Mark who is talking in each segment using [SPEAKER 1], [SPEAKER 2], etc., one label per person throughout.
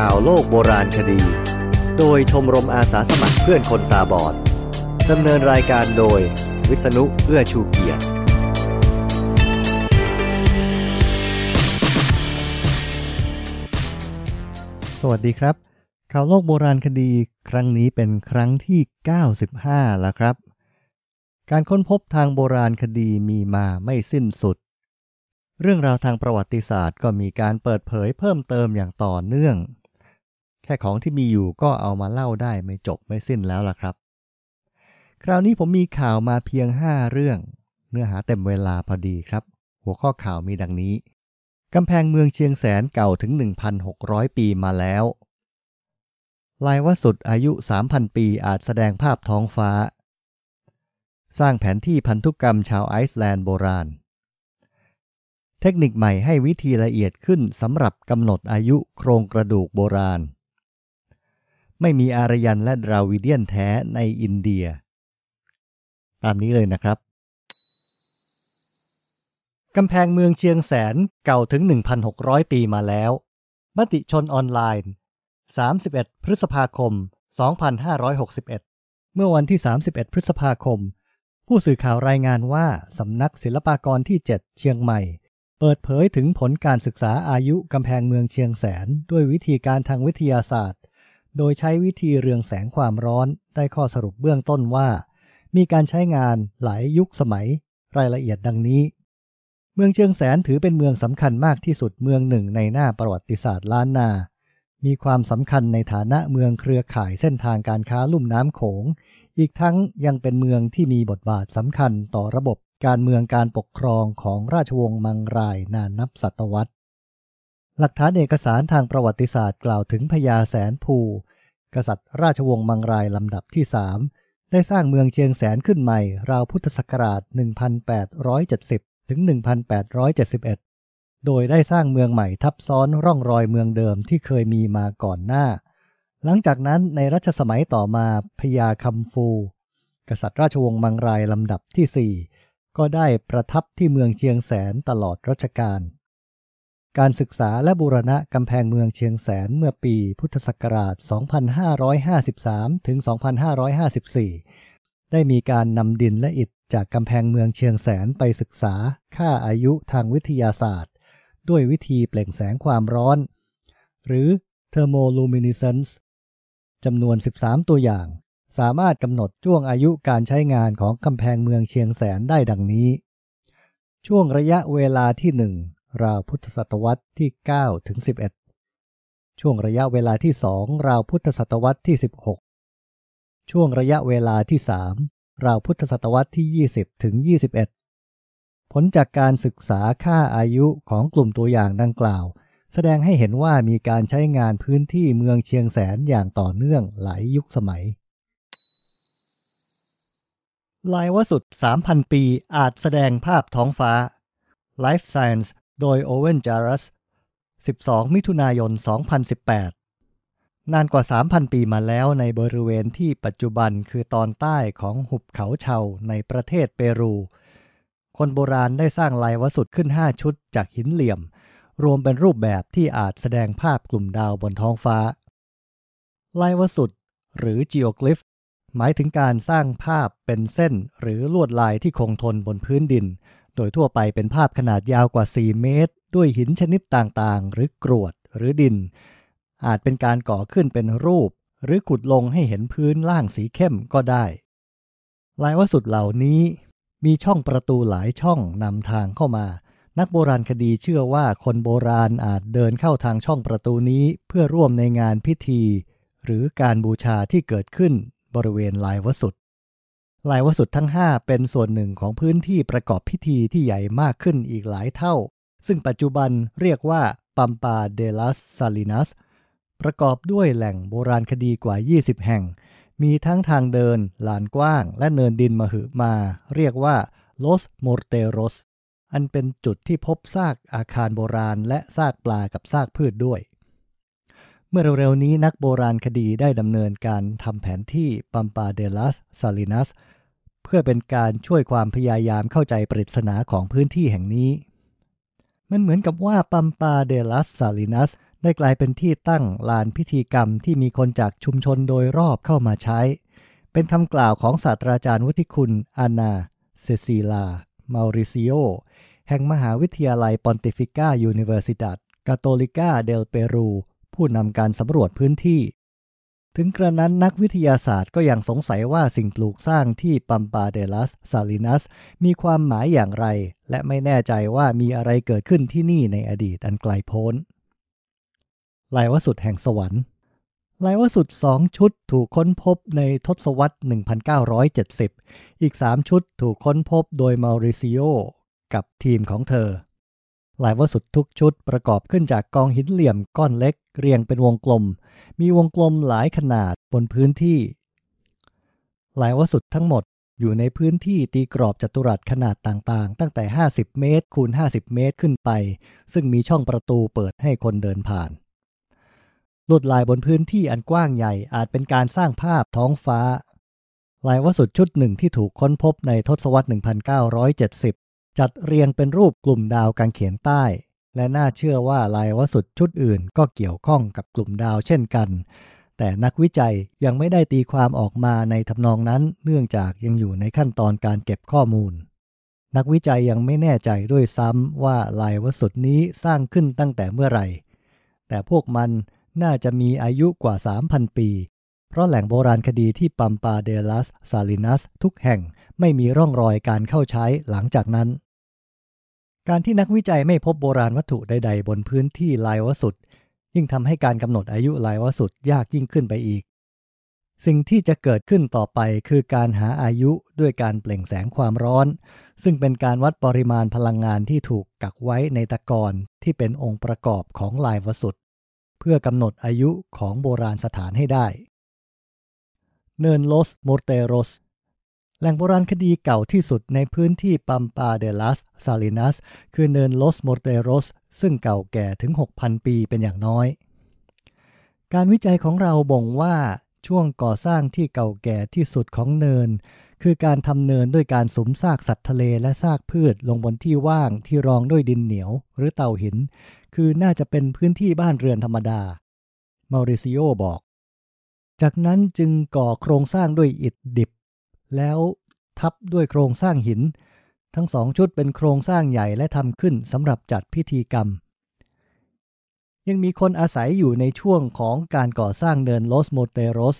[SPEAKER 1] ข่าวโลกโบราณคดี โดยชมรมอาสาสมัครเพื่อนคนตาบอดดำเนินรายการโดย วิษณุเอื้อชูเกียรติ
[SPEAKER 2] สวัสดีครับข่าวโลกโบราณคดีครั้งนี้เป็นครั้งที่ 95 แล้วครับ การค้นพบทางโบราณคดีมีมาไม่สิ้นสุด เรื่องราวทางประวัติศาสตร์ก็มีการเปิดเผยเพิ่มเติมอย่างต่อเนื่อง แค่ของที่มีอยู่ก็เอามาเล่าได้ไม่จบไม่สิ้นแล้วล่ะครับ คราวนี้ผมมีข่าวมาเพียง 5 เรื่อง เนื้อหาเต็มเวลาพอดีครับ หัวข้อข่าวมีดังนี้ กำแพงเมืองเชียงแสนเก่าถึง 1,600 ปีมาแล้ว ลายวสุดอายุ 3,000 ปีอาจแสดงภาพท้องฟ้า สร้างแผนที่พันธุกรรมชาวไอซ์แลนด์โบราณเทคนิคใหม่ให้วิธีละเอียดขึ้นสำหรับกำหนดอายุโครงกระดูกโบราณ ไม่มีอารยันและดราวิเดียนแท้ในอินเดีย ตามนี้เลยนะครับ กำแพงเมืองเชียงแสนเก่าถึง 1,600 ปีมาแล้ว มติชนออนไลน์ 31 พฤษภาคม 2561 เมื่อวันที่ 31 พฤษภาคม ผู้สื่อข่าวรายงานว่าสำนักศิลปากรที่ 7 เชียงใหม่เปิดเผยถึงผลการศึกษาอายุกำแพงเมืองเชียงแสน ด้วยวิธีการทางวิทยาศาสตร์ โดยใช้วิธีเรืองแสงความร้อนได้ข้อสรุปเบื้องต้นว่า มีการใช้งานหลายยุคสมัย รายละเอียดดังนี้ เมืองเชียงแสนถือเป็นเมืองสำคัญมากที่สุดเมืองหนึ่งในหน้าประวัติศาสตร์ล้านนา มีความสำคัญในฐานะเมืองเครือข่ายเส้นทางการค้าลุ่มน้ำโขง อีกทั้งยังเป็นเมืองที่มีบทบาทสำคัญต่อระบบการเมืองการปกครองของราชวงศ์มังรายนานนับศตวรรษ หลักฐานเอกสารทางประวัติศาสตร์กล่าวถึงพญาแสนภู กษัตริย์ราชวงศ์มังรายลำดับที่สามได้สร้างเมืองเชียงแสนขึ้นใหม่ ราวพุทธศักราช 1870 ถึง 1871 โดยได้สร้างเมืองใหม่ทับซ้อนร่องรอยเมืองเดิมที่เคยมีมาก่อนหน้า หลังจากนั้นในรัชสมัยต่อมาพญาคำฟู กษัตริย์ราชวงศ์มังรายลำดับที่ 4 ก็ได้ประทับที่เมืองเชียงแสนตลอดรัชกาล การศึกษาและบูรณะกำแพงเมืองเชียงแสนเมื่อปีพุทธศักราช 2553 ถึง 2554 ได้มีการนำดินและอิฐจากกำแพงเมืองเชียงแสนไปศึกษาค่าอายุทางวิทยาศาสตร์ ด้วยวิธีเปล่งแสงความร้อน หรือ thermoluminescence จำนวน 13 ตัวอย่าง สามารถกำหนดช่วงอายุการใช้งานของกำแพงเมืองเชียงแสนได้ดังนี้ ช่วงระยะเวลาที่1 ราวพุทธศตวรรษที่ 9 ถึง 11 ช่วงระยะเวลาที่ 2 ราวพุทธศตวรรษที่ 16 ช่วงระยะเวลาที่ 3 ราวพุทธศตวรรษที่ 20 ถึง 21 ผลจากการศึกษาค่าอายุของกลุ่มตัวอย่างดังกล่าว แสดงให้เห็นว่ามีการใช้งานพื้นที่เมืองเชียงแสนอย่างต่อเนื่องหลายยุคสมัยลายวสุด 3,000 ปี อาจแสดงภาพท้องฟ้า Life Science โดยโอเวนจารัส 12 มิถุนายน 2018 นานกว่า 3,000 ปีมาแล้วในบริเวณที่ปัจจุบันคือตอนใต้ของหุบเขาเชาในประเทศเปรู คนโบราณได้สร้างลายวสุดขึ้น 5 ชุดจากหินเหลี่ยม รวมเป็นรูปแบบที่อาจแสดงภาพกลุ่มดาวบนท้องฟ้า ลายวสุดหรือ geoglyph หมายถึงการสร้างภาพเป็นเส้นหรือลวดลายที่คงทนบนพื้นดิน โดยทั่วไปเป็นภาพขนาดยาวกว่า 4 เมตร ด้วยหินชนิดต่างๆ หรือกรวดหรือดิน อาจเป็นการก่อขึ้นเป็นรูป หรือขุดลงให้เห็นพื้นล่างสีเข้มก็ได้ ลายวสุดเหล่านี้มีช่องประตูหลายช่องนำทางเข้ามา นักโบราณคดีเชื่อว่าคนโบราณอาจเดินเข้าทางช่องประตูนี้เพื่อร่วมในงานพิธี หรือการบูชาที่เกิดขึ้นบริเวณลายวสุด ลายวสุดทั้ง 5 เป็นส่วนหนึ่งของพื้นที่ประกอบพิธีที่ใหญ่มากขึ้นอีกหลายเท่า ซึ่งปัจจุบันเรียกว่าปัมปาเดลัสซาลินัส ประกอบด้วยแหล่งโบราณคดีกว่า 20 แห่ง มีทั้งทางเดิน ลานกว้าง และเนินดินมหึมา เรียกว่า Los Morteros อันเป็นจุดที่พบซากอาคารโบราณและซากปลากับซากพืชด้วย เมื่อเร็วๆนี้นักโบราณคดีได้ดำเนินการทำแผนที่ปัมปาเดลัสซาลินัส เพื่อเป็นการช่วยความพยายามเข้าใจปริศนาของพื้นที่แห่งนี้ มันเหมือนกับว่าปัมปาเดลัสซาลินัสได้กลายเป็นที่ตั้งลานพิธีกรรมที่มีคนจากชุมชนโดยรอบเข้ามาใช้ เป็นคำกล่าวของศาสตราจารย์วุฒิคุณ อานา เซซีลา มาริซิโอ แห่งมหาวิทยาลัยปอนติฟิเซียยูนิเวอร์ซิดัดกาโตลิกาเดลเปรู ผู้นำการสำรวจพื้นที่ ถึงกระนั้นนักวิทยาศาสตร์ก็ยังสงสัยว่าสิ่งปลูกสร้างที่ปัมปาเดลัสซาลินัส มีความหมายอย่างไร และไม่แน่ใจว่ามีอะไรเกิดขึ้นที่นี่ในอดีตอันไกลโพ้นลายวสุดแห่งสวรรค์ลายวสุดสองชุดถูกค้นพบในทศวรรษ 1970 อีกสามชุดถูกค้นพบโดยมาริซิโอกับทีมของเธอ ลายวสุทุกชุดประกอบขึ้นจากกองหินเหลี่ยมก้อนเล็ก เรียงเป็นวงกลม มีวงกลมหลายขนาดบนพื้นที่ ลายวสุทั้งหมดอยู่ในพื้นที่ตีกรอบจัตุรัสขนาดต่างๆ ตั้งแต่ 50 เมตร คูณ 50 เมตรขึ้นไป ซึ่งมีช่องประตูเปิดให้คนเดินผ่าน ลวดลายบนพื้นที่อันกว้างใหญ่อาจเป็นการสร้างภาพท้องฟ้า ลายวสุชุดหนึ่งที่ถูกค้นพบในทศวรรษ 1970 จัดเรียงเป็นรูปกลุ่มดาวกางเขนใต้ และน่าเชื่อว่าลายวสุดชุดอื่นก็เกี่ยวข้องกับกลุ่มดาวเช่นกัน แต่นักวิจัยยังไม่ได้ตีความออกมาในทำนองนั้น เนื่องจากยังอยู่ในขั้นตอนการเก็บข้อมูล นักวิจัยยังไม่แน่ใจด้วยซ้ำว่าลายวสุดนี้สร้างขึ้นตั้งแต่เมื่อไหร่ แต่พวกมันน่าจะมีอายุกว่า 3,000 ปี เพราะแหล่งโบราณคดีที่ปัมปาเดลัสซาลินัสทุกแห่งไม่มีร่องรอยการเข้าใช้หลังจากนั้น การที่นักวิจัยไม่พบโบราณวัตถุใด ๆ บนพื้นที่ลายวสุด ยิ่งทำให้การกำหนดอายุลายวสุดยากยิ่งขึ้นไปอีก สิ่งที่จะเกิดขึ้นต่อไปคือการหาอายุด้วยการเปล่งแสงความร้อน ซึ่งเป็นการวัดปริมาณพลังงานที่ถูกกักไว้ในตะกอนที่เป็นองค์ประกอบของลายวสุด เพื่อกำหนดอายุของโบราณสถานให้ได้ เนินโลสโมเตโรส แหล่งโบราณคดีเก่าที่สุดในพื้นที่ปัมปาเดลัสซาลินัส คือเนินโลสโมเตโรส ซึ่งเก่าแก่ถึง 6,000 ปีเป็นอย่างน้อย การวิจัยของเราบ่งว่าช่วงก่อสร้างที่เก่าแก่ที่สุดของเนิน คือการทำเนินด้วยการสุมซากสัตว์ทะเลและซากพืชลงบนที่ว่างที่รองด้วยดินเหนียวหรือเตาหิน คือน่าจะเป็นพื้นที่บ้านเรือนธรรมดามาริซิโอบอก จากนั้นจึงก่อโครงสร้างด้วยอิฐดิบ แล้วทับด้วยโครงสร้างหิน ทั้งสองชุดเป็นโครงสร้างใหญ่และทำขึ้นสำหรับจัดพิธีกรรม ยังมีคนอาศัยอยู่ในช่วงของการก่อสร้างเนินโลสโมเตโรส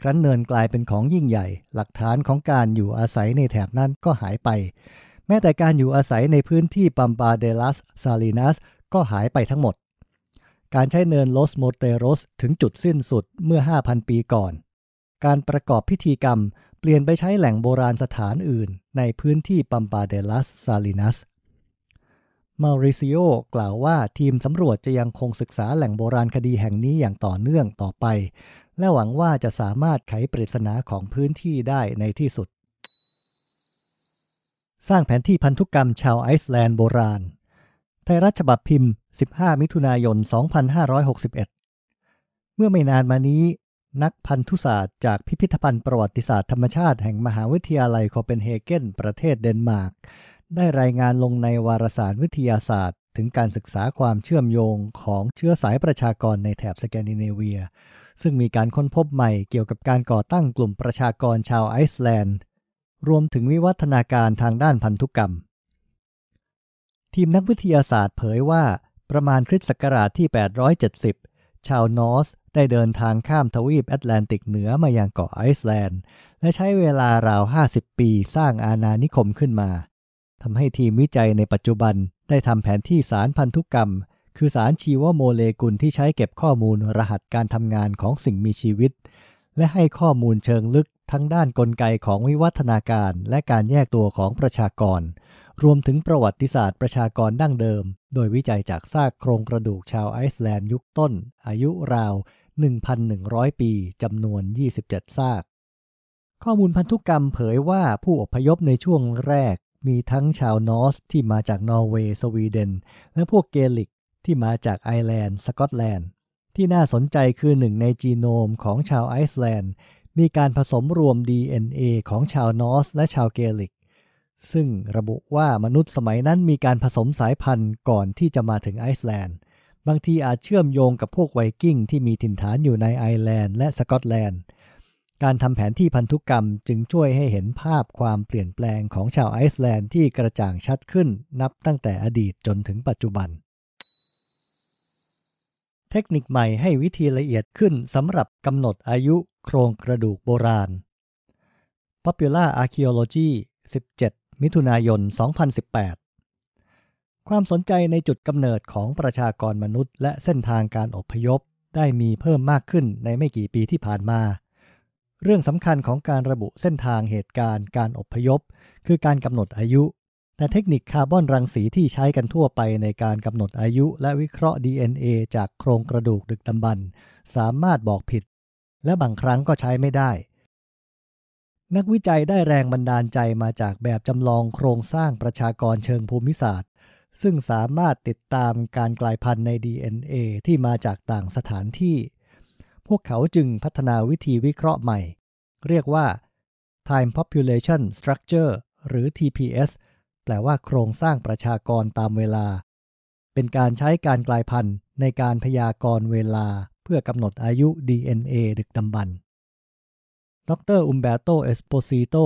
[SPEAKER 2] ครั้นเนินกลายเป็นของยิ่งใหญ่ หลักฐานของการอยู่อาศัยในแถบนั้นก็หายไป แม้แต่การอยู่อาศัยในพื้นที่ปัมปาเดลัสซาลินัสก็หายไปทั้งหมด การใช้เนินโลสโมเตโรสถึงจุดสิ้นสุดเมื่อ 5,000 ปีก่อน การประกอบพิธีกรรม เปลี่ยนไปใช้แหล่งโบราณสถานอื่นในพื้นที่ปัมปาเดลัสซาลินัสมาริซิโอกล่าวว่าทีมสำรวจจะยังคงศึกษาแหล่งโบราณคดีแห่งนี้อย่างต่อเนื่องต่อไป และหวังว่าจะสามารถไขปริศนาของพื้นที่ได้ในที่สุด สร้างแผนที่พันธุกรรมชาวไอซ์แลนด์โบราณ ไทยรัฐฉบับพิมพ์ 15 มิถุนายน 2561 เมื่อไม่นานมานี้ นักพันธุศาสตร์จากพิพิธภัณฑ์ประวัติศาสตร์ธรรมชาติแห่งมหาวิทยาลัยโคเปนเฮเกนประเทศเดนมาร์ก ได้รายงานลงในวารสารวิทยาศาสตร์ ถึงการศึกษาความเชื่อมโยงของเชื้อสายประชากรในแถบสแกนดิเนเวีย ซึ่งมีการค้นพบใหม่เกี่ยวกับการก่อตั้งกลุ่มประชากรชาวไอซ์แลนด์ รวมถึงวิวัฒนาการทางด้านพันธุกรรม ทีมนักวิทยาศาสตร์เผยว่าประมาณคริสต์ศักราชที่ 870 ชาวนอส ได้เดินทางข้ามทวีปแอตแลนติกเหนือมายังเกาะไอซ์แลนด์ และใช้เวลาราว 50 ปีสร้างอาณานิคมขึ้นมาทำให้ทีมวิจัยในปัจจุบันได้ทำแผนที่สารพันธุกรรม คือสารชีวโมเลกุลที่ใช้เก็บข้อมูลรหัสการทำงานของสิ่งมีชีวิต และให้ข้อมูลเชิงลึกทั้งด้านกลไกของวิวัฒนาการและการแยกตัวของประชากร รวมถึงประวัติศาสตร์ประชากรดั้งเดิม โดยวิจัยจากซากโครงกระดูกชาวไอซ์แลนด์ยุคต้น อายุราว 1,100 ปีจำนวน 27 ซาก ข้อมูลพันธุกรรมเผยว่าผู้อพยพในช่วงแรก มีทั้งชาวนอสที่มาจากนอร์เวย์สวีเดน และพวกเกลิกที่มาจากไอร์แลนด์ สกอตแลนด์ ที่น่าสนใจคือหนึ่งในจีโนมของชาวไอซ์แลนด์มีการผสมรวม DNA ของชาวนอสและชาวเกลิก ซึ่งระบุว่ามนุษย์สมัยนั้นมีการผสมสายพันธุ์ก่อนที่จะมาถึงไอซ์แลนด์ บางทีอาจเชื่อมโยงกับพวกไวกิ้งที่มีถิ่นฐานอยู่ในไอร์แลนด์และสกอตแลนด์ การทำแผนที่พันธุกรรมจึงช่วยให้เห็นภาพความเปลี่ยนแปลงของชาวไอซ์แลนด์ที่กระจ่างชัดขึ้นนับตั้งแต่อดีตจนถึงปัจจุบัน เทคนิคใหม่ให้วิธีละเอียดขึ้นสำหรับกำหนดอายุโครงกระดูกโบราณ Popular Archaeology 17 มิถุนายน 2018 ความสนใจในจุดกำเนิดของประชากรมนุษย์ และเส้นทางการอพยพได้มีเพิ่มมากขึ้นในไม่กี่ปีที่ผ่านมา เรื่องสำคัญของการระบุเส้นทางเหตุการณ์การอพยพ คือการกำหนดอายุ แต่เทคนิคคาร์บอนรังสีที่ใช้กันทั่วไปในการกำหนดอายุ และวิเคราะห์ DNA จากโครงกระดูกดึกดำบรรพ์สามารถบอกผิด และบางครั้งก็ใช้ไม่ได้ นักวิจัยได้แรงบันดาลใจมาจากแบบจำลองโครงสร้างประชากรเชิงภูมิศาสตร์ ซึ่งสามารถติดตามการกลายพันธุ์ใน DNA ที่มาจากต่างสถานที่ พวกเขาจึงพัฒนาวิธีวิเคราะห์ใหม่ เรียกว่า Time Population Structure หรือ TPS แปลว่าโครงสร้างประชากรตามเวลา เป็นการใช้การกลายพันธุ์ในการพยากรณ์เวลาเพื่อกำหนดอายุ DNA ดึกดำบรรพ์ ดรอุมเบโต เอสโปซิโต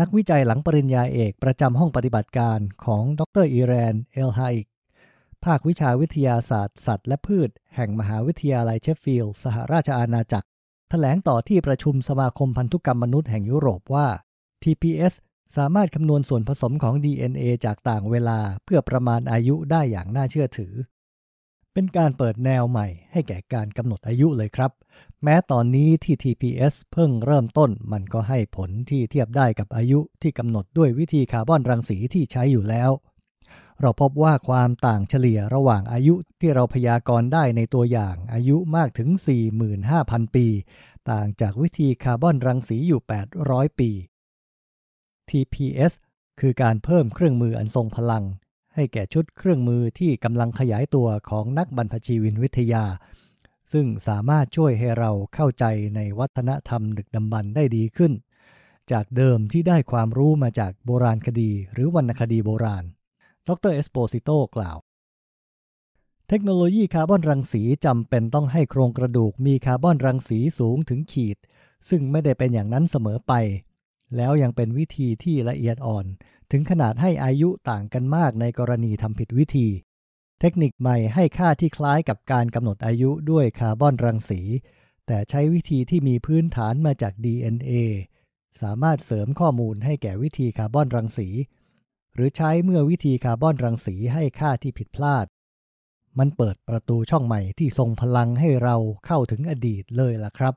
[SPEAKER 2] นักวิจัยหลังปริญญาเอกประจำห้องปฏิบัติการของดรอีแรน เอลไฮกภาควิชาวิทยาศาสตร์ สัตว์และพืช แห่งมหาวิทยาลัยเชฟฟิลด์สหราชอาณาจักร แถลงต่อที่ประชุมสมาคมพันธุกรรมมนุษย์แห่งยุโรปว่า TPS สามารถคำนวณส่วนผสมของ DNA จากต่างเวลาเพื่อประมาณอายุได้อย่างน่าเชื่อถือ เป็นการเปิดแนวใหม่ให้แก่การกำหนดอายุเลยครับ แม้ตอนนี้ที่ TPS เพิ่งเริ่มต้นมันก็ให้ผลที่เทียบได้กับอายุที่กำหนดด้วยวิธีคาร์บอนรังสีที่ใช้อยู่แล้ว เราพบว่าความต่างเฉลี่ยระหว่างอายุที่เราพยากรณ์ได้ในตัวอย่างอายุมากถึง 45,000 ปี ต่างจากวิธีคาร์บอนรังสีอยู่ 800 ปี TPS คือการเพิ่มเครื่องมืออันทรงพลัง ให้แก่ชุดเครื่องมือที่กำลังขยายตัวของนักบรรพชีวินวิทยา ซึ่งสามารถช่วยให้เราเข้าใจในวัฒนธรรมดึกดำบรรพ์ได้ดีขึ้น จากเดิมที่ได้ความรู้มาจากโบราณคดีหรือวรรณคดีโบราณ ดรเอสโปซิโตกล่าว เทคโนโลยีคาร์บอนรังสีจำเป็นต้องให้โครงกระดูกมีคาร์บอนรังสีสูงถึงขีด ซึ่งไม่ได้เป็นอย่างนั้นเสมอไป แล้วยังเป็นวิธีที่ละเอียดอ่อน ถึงขนาดให้อายุต่างกันมากในกรณีทำผิดวิธี เทคนิคใหม่ให้ค่าที่คล้ายกับการกำหนดอายุด้วยคาร์บอนรังสี แต่ใช้วิธีที่มีพื้นฐานมาจาก DNA สามารถเสริมข้อมูลให้แก่วิธีคาร์บอนรังสี หรือใช้เมื่อวิธีคาร์บอนรังสีให้ค่าที่ผิดพลาด มันเปิดประตูช่องใหม่ที่ทรงพลังให้เราเข้าถึงอดีตเลยล่ะครับ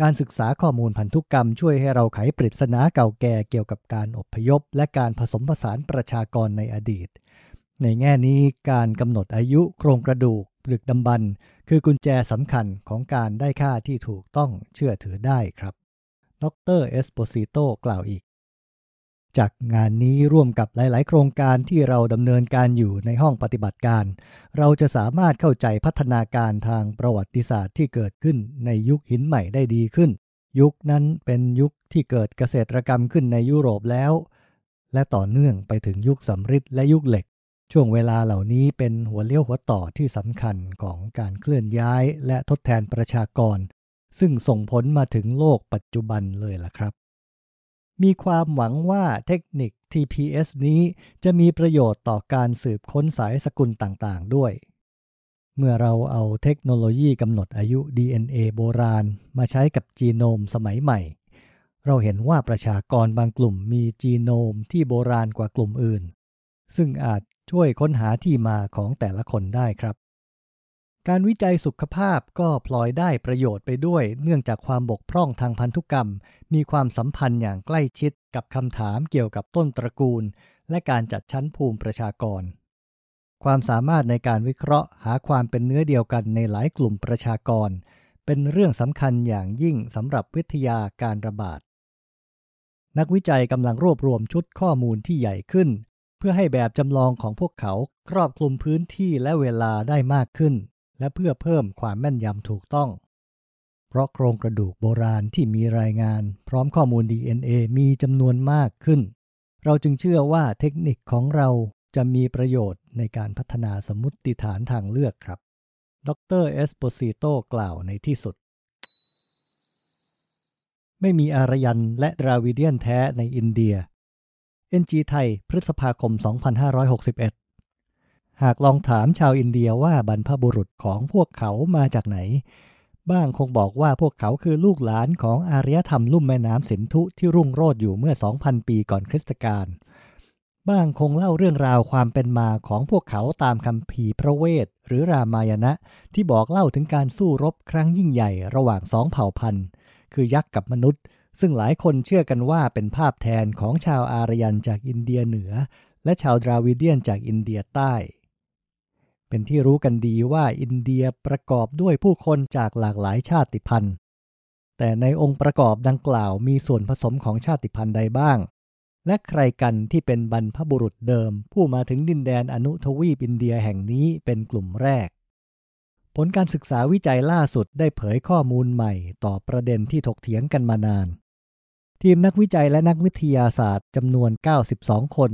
[SPEAKER 2] การศึกษาข้อมูลพันธุกรรมช่วยให้เราไขปริศนาเก่าแก่เกี่ยวกับการอพยพ และการผสมผสานประชากรในอดีต ในแง่นี้การกำหนดอายุโครงกระดูกดึกดำบรรคือกุญแจสำคัญของการได้ค่าที่ถูกต้องเชื่อถือได้ครับ ดรเอสโปซิโตกล่าวอีก จากงานนี้ร่วมกับหลาย ๆ โครงการที่เราดำเนินการอยู่ในห้องปฏิบัติการ เราจะสามารถเข้าใจพัฒนาการทางประวัติศาสตร์ที่เกิดขึ้นในยุคหินใหม่ได้ดีขึ้น ยุคนั้นเป็นยุคที่เกิดเกษตรกรรมขึ้นในยุโรปแล้ว และต่อเนื่องไปถึงยุคสำริดและยุคเหล็ก ช่วงเวลาเหล่านี้เป็นหัวเลี้ยวหัวต่อที่สำคัญของการเคลื่อนย้ายและทดแทนประชากร ซึ่งส่งผลมาถึงโลกปัจจุบันเลยล่ะครับ มีความหวังว่าเทคนิค TPS นี้จะมีประโยชน์ต่อการสืบค้นสายสกุลต่างๆ ด้วย เมื่อเราเอาเทคโนโลยีกำหนดอายุ DNA โบราณ มาใช้กับจีโนมสมัยใหม่ เราเห็นว่าประชากรบางกลุ่มมีจีโนมที่โบราณกว่ากลุ่มอื่นซึ่งอาจ ช่วยค้นหาที่มาของแต่ละคนได้ครับ การวิจัยสุขภาพก็พลอยได้ประโยชน์ไปด้วย เนื่องจากความบกพร่องทางพันธุกรรม มีความสัมพันธ์อย่างใกล้ชิดกับคำถามเกี่ยวกับต้นตระกูล และการจัดชั้นภูมิประชากร ความสามารถในการวิเคราะห์หาความเป็นเนื้อเดียวกันในหลายกลุ่มประชากร เป็นเรื่องสำคัญอย่างยิ่งสำหรับวิทยาการระบาดนักวิจัยกำลังรวบรวมชุดข้อมูลที่ใหญ่ขึ้น เพื่อให้แบบจำลองของพวกเขาครอบคลุมพื้นที่และเวลาได้มากขึ้น และเพื่อเพิ่มความแม่นยำถูกต้อง เพราะโครงกระดูกโบราณที่มีรายงานพร้อมข้อมูล DNA มีจำนวนมากขึ้น เราจึงเชื่อว่าเทคนิคของเราจะมีประโยชน์ในการพัฒนาสมมติฐานทางเลือกครับ ดรเอสโปซิโตกล่าวในที่สุด ไม่มีอารยันและดราวิเดียนแท้ในอินเดีย NG ไทย พฤษภาคม 2561 หากลองถามชาวอินเดียว่าบรรพบุรุษของพวกเขามาจากไหน บ้างคงบอกว่าพวกเขาคือลูกหลานของอารยธรรมลุ่มแม่น้ำสินธุที่รุ่งโรจน์อยู่เมื่อ 2,000 ปีก่อนคริสตกาล บ้างคงเล่าเรื่องราวความเป็นมาของพวกเขาตามคำพีพระเวท หรือรามายณะที่บอกเล่าถึงการสู้รบครั้งยิ่งใหญ่ระหว่างสองเผ่าพันธุ์ คือยักษ์กับมนุษย์ ซึ่งหลายคนเชื่อกันว่าเป็นภาพแทนของชาวอารยันจากอินเดียเหนือ และชาวดราวิเดียนจากอินเดียใต้ เป็นที่รู้กันดีว่าอินเดียประกอบด้วยผู้คนจากหลากหลายชาติพันธุ์ แต่ในองค์ประกอบดังกล่าวมีส่วนผสมของชาติพันธุ์ใดบ้าง และใครกันที่เป็นบรรพบุรุษเดิม ผู้มาถึงดินแดนอนุทวีปอินเดียแห่งนี้เป็นกลุ่มแรกผลการศึกษาวิจัยล่าสุดได้เผยข้อมูลใหม่ต่อประเด็นที่ถกเถียงกันมานาน ทีมนักวิจัยและนักวิทยาศาสตร์จำนวน 92 คน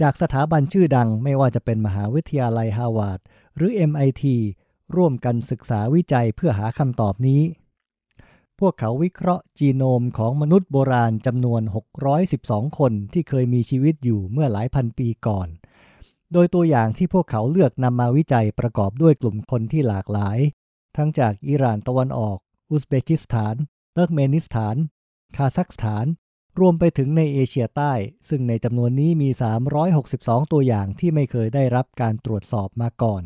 [SPEAKER 2] จากสถาบันชื่อดังไม่ว่าจะเป็นมหาวิทยาลัยฮาวาดหรือ MIT ร่วมกันศึกษาวิจัยเพื่อหาคำตอบนี้ พวกเขาวิเคราะห์จีโนมของมนุษย์โบราณจำนวน 612 คนที่เคยมีชีวิตอยู่เมื่อหลายพันปีก่อน โดยตัวอย่างที่พวกเขาเลือกนำมาวิจัยประกอบด้วยกลุ่มคนที่หลากหลาย ทั้งจากอิหร่านตะวันออก อุซเบกิสถานเติร์กเมนิสถาน คาซัคสถาน รวมไปถึงในเอเชียใต้ ซึ่งในจำนวนนี้มี 362 ตัวอย่างที่ไม่เคยได้รับการตรวจสอบมาก่อน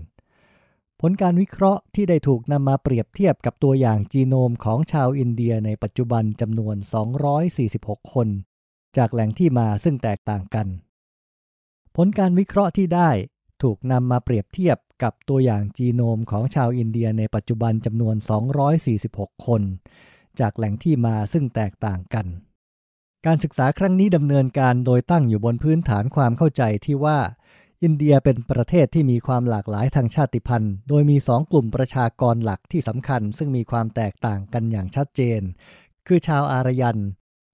[SPEAKER 2] ผลการวิเคราะห์ที่ได้ถูกนำมาเปรียบเทียบกับตัวอย่างจีโนมของชาวอินเดียในปัจจุบันจำนวน 246 คน จากแหล่งที่มาซึ่งแตกต่างกัน ผลการวิเคราะห์ที่ได้ถูกนำมาเปรียบเทียบกับตัวอย่างจีโนมของชาวอินเดียในปัจจุบันจำนวน 246 คน จากแหล่งที่มาซึ่งแตกต่างกัน การศึกษาครั้งนี้ดำเนินการโดยตั้งอยู่บนพื้นฐานความเข้าใจที่ว่า อินเดียเป็นประเทศที่มีความหลากหลายทางชาติพันธุ์ โดยมีสองกลุ่มประชากรหลักที่สำคัญ ซึ่งมีความแตกต่างกันอย่างชัดเจน คือชาวอารยัน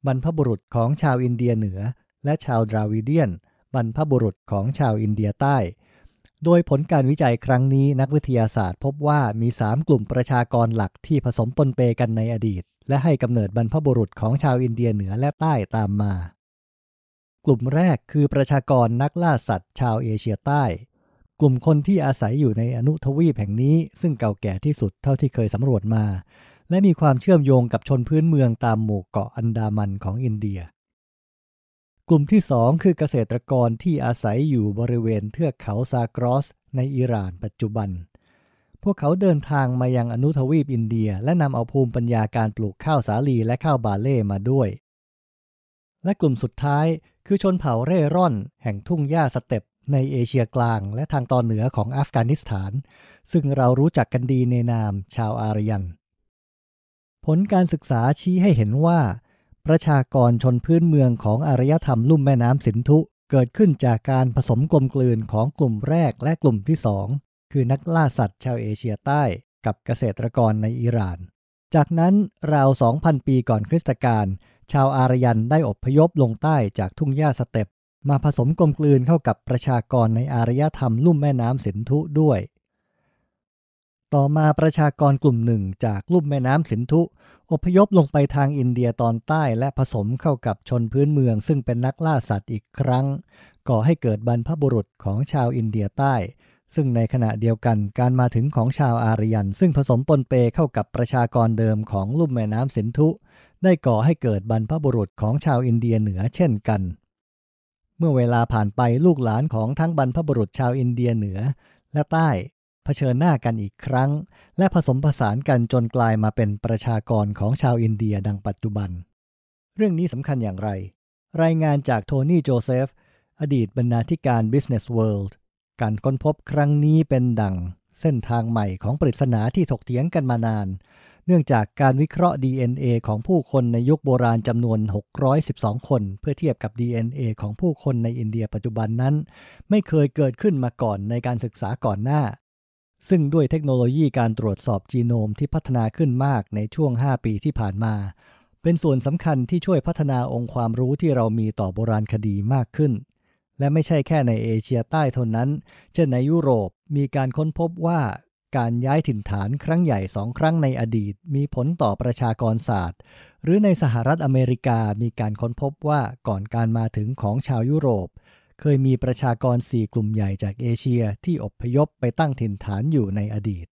[SPEAKER 2] บรรพบุรุษของชาวอินเดียเหนือ และชาวดราวิเดียน บรรพบุรุษของชาวอินเดียใต้โดยผลการวิจัยครั้งนี้นักวิทยาศาสตร์พบว่ามีสามกลุ่มประชากรหลักที่ผสมปนเปกันในอดีต และให้กำเนิดบรรพบุรุษของชาวอินเดียเหนือและใต้ตามมา กลุ่มแรกคือประชากรนักล่าสัตว์ชาวเอเชียใต้ กลุ่มคนที่อาศัยอยู่ในอนุทวีปแห่งนี้ ซึ่งเก่าแก่ที่สุดเท่าที่เคยสำรวจมา และมีความเชื่อมโยงกับชนพื้นเมืองตามหมู่เกาะอันดามันของอินเดีย กลุ่มที่สองคือเกษตรกรที่อาศัยอยู่บริเวณเทือกเขาซากรอสในอิหร่านปัจจุบัน พวกเขาเดินทางมายังอนุทวีปอินเดีย และนำเอาภูมิปัญญาการปลูกข้าวสาลีและข้าวบาร์เลย์มาด้วย และกลุ่มสุดท้ายคือชนเผ่าเร่ร่อน แห่งทุ่งหญ้าสเตปป์ในเอเชียกลางและทางตอนเหนือของอัฟกานิสถาน ซึ่งเรารู้จักกันดีในนามชาวอารยัน ผลการศึกษาชี้ให้เห็นว่า ประชากรชนพื้นเมืองของอารยธรรมลุ่มแม่น้ำสินธุเกิดขึ้นจากการผสมกลมกลืนของกลุ่มแรกและกลุ่มที่สอง คือนักล่าสัตว์ชาวเอเชียใต้กับเกษตรกรในอิหร่าน จากนั้นราว 2,000 ปีก่อนคริสตกาลชาวอารยันได้อพยพลงใต้จากทุ่งหญ้าสเต็ป มาผสมกลมกลืนเข้ากับประชากรในอารยธรรมลุ่มแม่น้ำสินธุด้วย ต่อมาประชากรกลุ่มหนึ่งจากลุ่มแม่น้ำสินธุ อพยพลงไปทางอินเดียตอนใต้และผสมเข้ากับชนพื้นเมือง ซึ่งเป็นนักล่าสัตว์อีกครั้ง ก่อให้เกิดบรรพบุรุษของชาวอินเดียใต้ ซึ่งในขณะเดียวกันการมาถึงของชาวอารยัน ซึ่งผสมปนเปเข้ากับประชากรเดิมของลุ่มแม่น้ำสินธุ ได้ก่อให้เกิดบรรพบุรุษของชาวอินเดียเหนือเช่นกัน เมื่อเวลาผ่านไปลูกหลานของทั้งบรรพบุรุษชาวอินเดียเหนือ และใต้เผชิญหน้ากันอีกครั้ง และผสมผสานกันจนกลายมาเป็นประชากรของชาวอินเดียดังปัจจุบัน เรื่องนี้สำคัญอย่างไร รายงานจากโทนี่โจเซฟ อดีตบรรณาธิการ Business World การค้นพบครั้งนี้เป็นดังเส้นทางใหม่ของปริศนาที่ถกเถียงกันมานาน เนื่องจากการวิเคราะห์ DNA ของผู้คนในยุคโบราณจำนวน 612 คน เพื่อเทียบกับ DNA ของผู้คนในอินเดียปัจจุบันนั้น ไม่เคยเกิดขึ้นมาก่อนในการศึกษาก่อนหน้า ซึ่งด้วยเทคโนโลยีการตรวจสอบจีโนมที่พัฒนาขึ้นมากในช่วง 5 ปีที่ผ่านมา เป็นส่วนสำคัญที่ช่วยพัฒนาองค์ความรู้ที่เรามีต่อโบราณคดีมากขึ้น และไม่ใช่แค่ในเอเชียใต้เท่านั้น เช่นในยุโรปมีการค้นพบว่าการย้ายถิ่นฐานครั้งใหญ่สองครั้งในอดีต มีผลต่อประชากรศาสตร์ หรือในสหรัฐอเมริกามีการค้นพบว่าก่อนการมาถึงของชาวยุโรป เคยมีประชากรสี่กลุ่มใหญ่จากเอเชียที่อพยพไปตั้งถิ่นฐานอยู่ในอดีต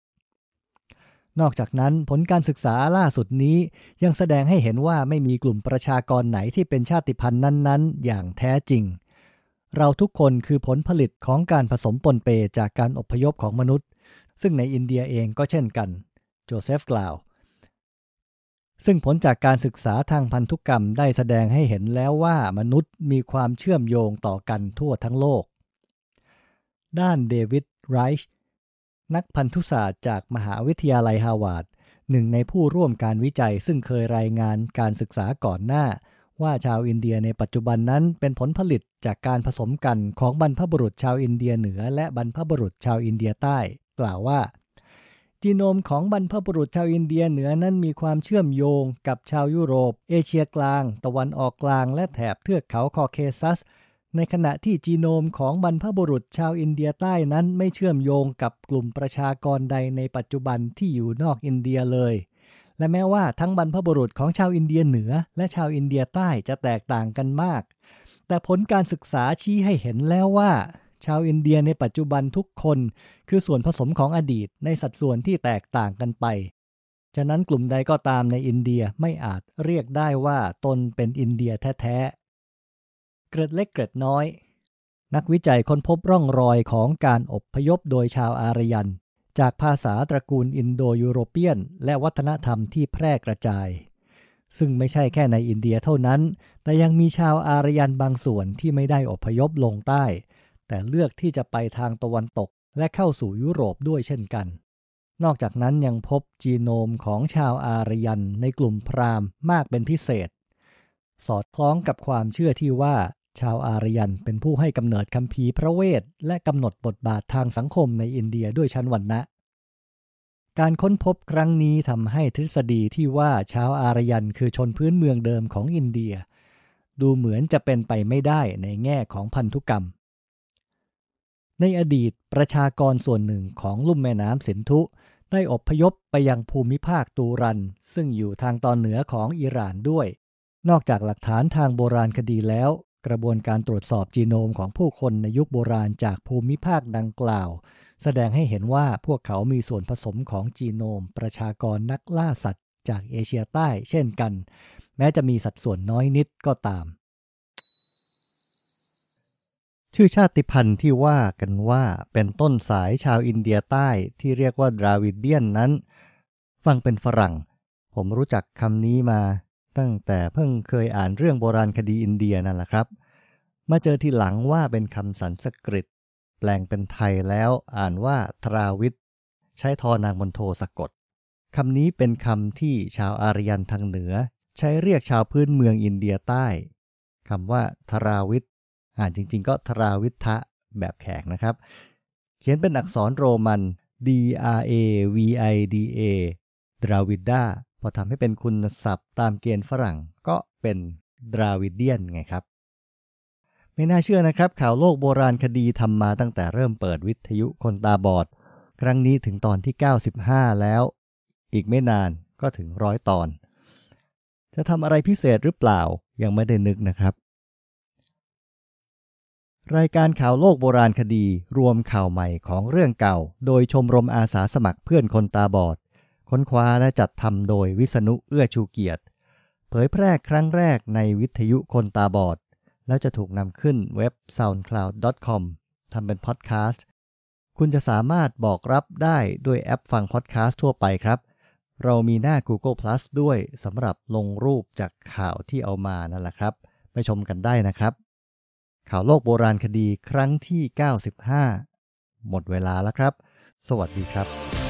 [SPEAKER 2] นอกจากนั้นผลการศึกษาล่าสุดนี้ยังแสดงให้เห็นว่าไม่มีกลุ่มประชากรไหนที่เป็นชาติพันธุ์นั้น ๆ อย่างแท้จริง เราทุกคนคือผลผลิตของการผสมปนเปจากการอพยพของมนุษย์ ซึ่งในอินเดียเองก็เช่นกัน โจเซฟกล่าว ซึ่งผลจากการศึกษาทางพันธุกรรมได้แสดงให้เห็นแล้วว่ามนุษย์มีความเชื่อมโยงต่อกันทั่วทั้งโลก ด้านเดวิดไรช์นักพันธุศาสตร์จากมหาวิทยาลัยฮาร์วาร์ดหนึ่งในผู้ร่วมการวิจัยซึ่งเคยรายงานการศึกษาก่อนหน้า ว่าชาวอินเดียในปัจจุบันนั้นเป็นผลผลิตจากการผสมกันของบรรพบุรุษชาวอินเดียเหนือ และบรรพบุรุษชาวอินเดียใต้ กล่าวว่า จีโนมของบรรพบุรุษชาวอินเดียเหนือนั้นมีความเชื่อมโยงกับชาวยุโรป เอเชียกลาง ตะวันออกกลาง และแถบเทือกเขาคอเคซัส ในขณะที่จีโนมของบรรพบุรุษชาวอินเดียใต้นั้นไม่เชื่อมโยงกับกลุ่มประชากรใดในปัจจุบันที่อยู่นอกอินเดียเลย และแม้ว่าทั้งบรรพบุรุษของชาวอินเดียเหนือ และชาวอินเดียใต้จะแตกต่างกันมาก แต่ผลการศึกษาชี้ให้เห็นแล้วว่า ชาวอินเดียในปัจจุบันทุกคน คือส่วนผสมของอดีตในสัดส่วนที่แตกต่างกันไป ฉะนั้นกลุ่มใดก็ตามในอินเดียไม่อาจเรียกได้ว่าตนเป็นอินเดียแท้ๆ เกร็ดเล็กเกร็ดน้อย นักวิจัยค้นพบร่องรอยของการอพยพโดยชาวอารยัน จากภาษาตระกูลอินโดยูโรเปียน และวัฒนธรรมที่แพร่กระจาย ซึ่งไม่ใช่แค่ในอินเดียเท่านั้น แต่ยังมีชาวอารยันบางส่วนที่ไม่ได้อพยพลงใต้ แต่เลือกที่จะไปทางตะวันตกและเข้าสู่ยุโรปด้วยเช่นกัน นอกจากนั้นยังพบจีโนมของชาวอารยันในกลุ่มพราหมณ์มากเป็นพิเศษ สอดคล้องกับความเชื่อที่ว่า ชาวอารยันเป็นผู้ให้กำเนิดคัมภีร์พระเวท และกำหนดบทบาททางสังคมในอินเดียด้วยชั้นวรรณะ การค้นพบครั้งนี้ทำให้ทฤษฎีที่ว่าชาวอารยันคือชนพื้นเมืองเดิมของอินเดีย ดูเหมือนจะเป็นไปไม่ได้ในแง่ของพันธุกรรม ในอดีตประชากรส่วนหนึ่งของลุ่มแม่น้ำสินธุได้อพยพไปยังภูมิภาคตูรัน ซึ่งอยู่ทางตอนเหนือของอิหร่านด้วย นอกจากหลักฐานทางโบราณคดีแล้ว กระบวนการตรวจสอบจีโนมของผู้คนในยุคโบราณจากภูมิภาคดังกล่าว แสดงให้เห็นว่าพวกเขามีส่วนผสมของจีโนม ประชากรนักล่าสัตว์ จากเอเชียใต้เช่นกัน แม้จะมีสัดส่วนน้อยนิดก็ตาม ชื่อชาติพันธุ์ที่ว่ากันว่าเป็นต้นสายชาวอินเดียใต้ที่เรียกว่าดราวิดเดียนนั้น ฟังเป็นฝรั่ง ผมรู้จักคำนี้มา ตั้งแต่เพิ่งเคยอ่านเรื่องโบราณคดีอินเดียนั่นแหละครับ มาเจอทีหลังว่าเป็นคำสันสกฤต แปลงเป็นไทยแล้วอ่านว่าทราวิทใช้ทอนางมนโทสะกดคำนี้เป็นคำที่ชาวอารยันทางเหนือ ใช้เรียกชาวพื้นเมืองอินเดียใต้คำว่าทราวิทอ่านจริง ๆ ก็ทราวิทะแบบแขกนะครับ เขียนเป็นอักษรโรมัน D R A V I D A ดราวิดา พอทำให้เป็นคุณศัพท์ตามเกณฑ์ฝรั่งก็เป็นดราวิเดียนไงครับ ไม่น่าเชื่อนะครับ ข่าวโลกโบราณคดีทำมาตั้งแต่เริ่มเปิดวิทยุคนตาบอด ครั้งนี้ถึงตอนที่ 95 แล้ว อีกไม่นานก็ถึงร้อยตอน จะทำอะไรพิเศษหรือเปล่ายังไม่ได้นึกนะครับ รายการข่าวโลกโบราณคดีรวมข่าวใหม่ของเรื่องเก่า โดยชมรมอาสาสมัครเพื่อนคนตาบอด ค้นคว้าและจัดทำโดยวิษณุเอื้อชูเกียรติ เผยแพร่ครั้งแรกในวิทยุคนตาบอด แล้วจะถูกนำขึ้นเว็บ soundcloud.com ทำเป็นพอดแคสต์ คุณจะสามารถบอกรับได้ด้วยแอปฟังพอดแคสต์ทั่วไปครับ เรามีหน้า Google Plus ด้วยสำหรับลงรูปจากข่าวที่เอามานั่นแหละครับ ไปชมกันได้นะครับ ข่าวโลกโบราณคดีครั้งที่ 95 หมดเวลาแล้วครับ สวัสดีครับ